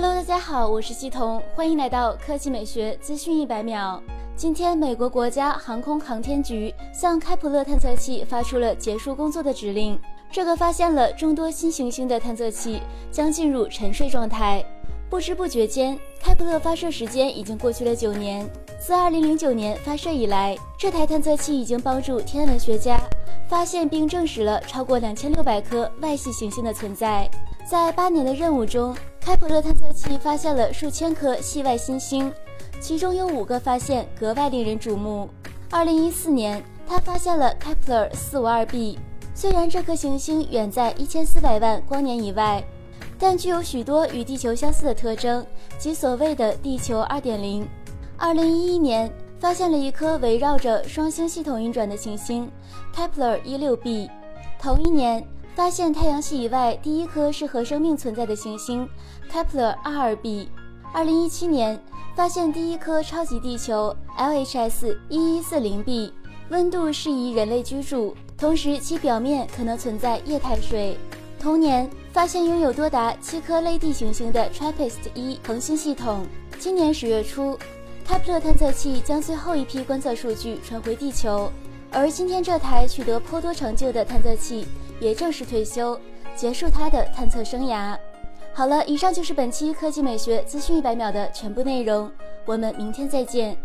Hello，大家好，我是西彤，欢迎来到科技美学资讯一百秒。今天，美国国家航空航天局向开普勒探测器发出了结束工作的指令。这个发现了众多新行星的探测器将进入沉睡状态。不知不觉间，开普勒发射时间已经过去了九年。自2009年发射以来，这台探测器已经帮助天文学家发现并证实了超过2600颗外系行星的存在。在八年的任务中，开普勒探测器发现了数千颗系外新星，其中有五个发现格外令人瞩目。二零一四年，他发现了开普勒四五二 b，虽然这颗行星远在一千四百万光年以外，但具有许多与地球相似的特征，即所谓的地球二点零。二零一一年，发现了一颗围绕着双星系统运转的行星，，Kepler 一六 b。同一年。发现太阳系以外第一颗适合生命存在的行星，Kepler 2.2b。二零一七年发现第一颗超级地球，LHS 1140b，温度适宜人类居住，同时其表面可能存在液态水。同年发现拥有多达七颗类地行星的 TRAPPIST-1 恒星系统。今年十月初，Kepler 探测器将最后一批观测数据传回地球，而今天这台取得颇多成就的探测器。也正式退休，结束它的探测生涯。好了，以上就是本期科技美学资讯一百秒的全部内容，我们明天再见。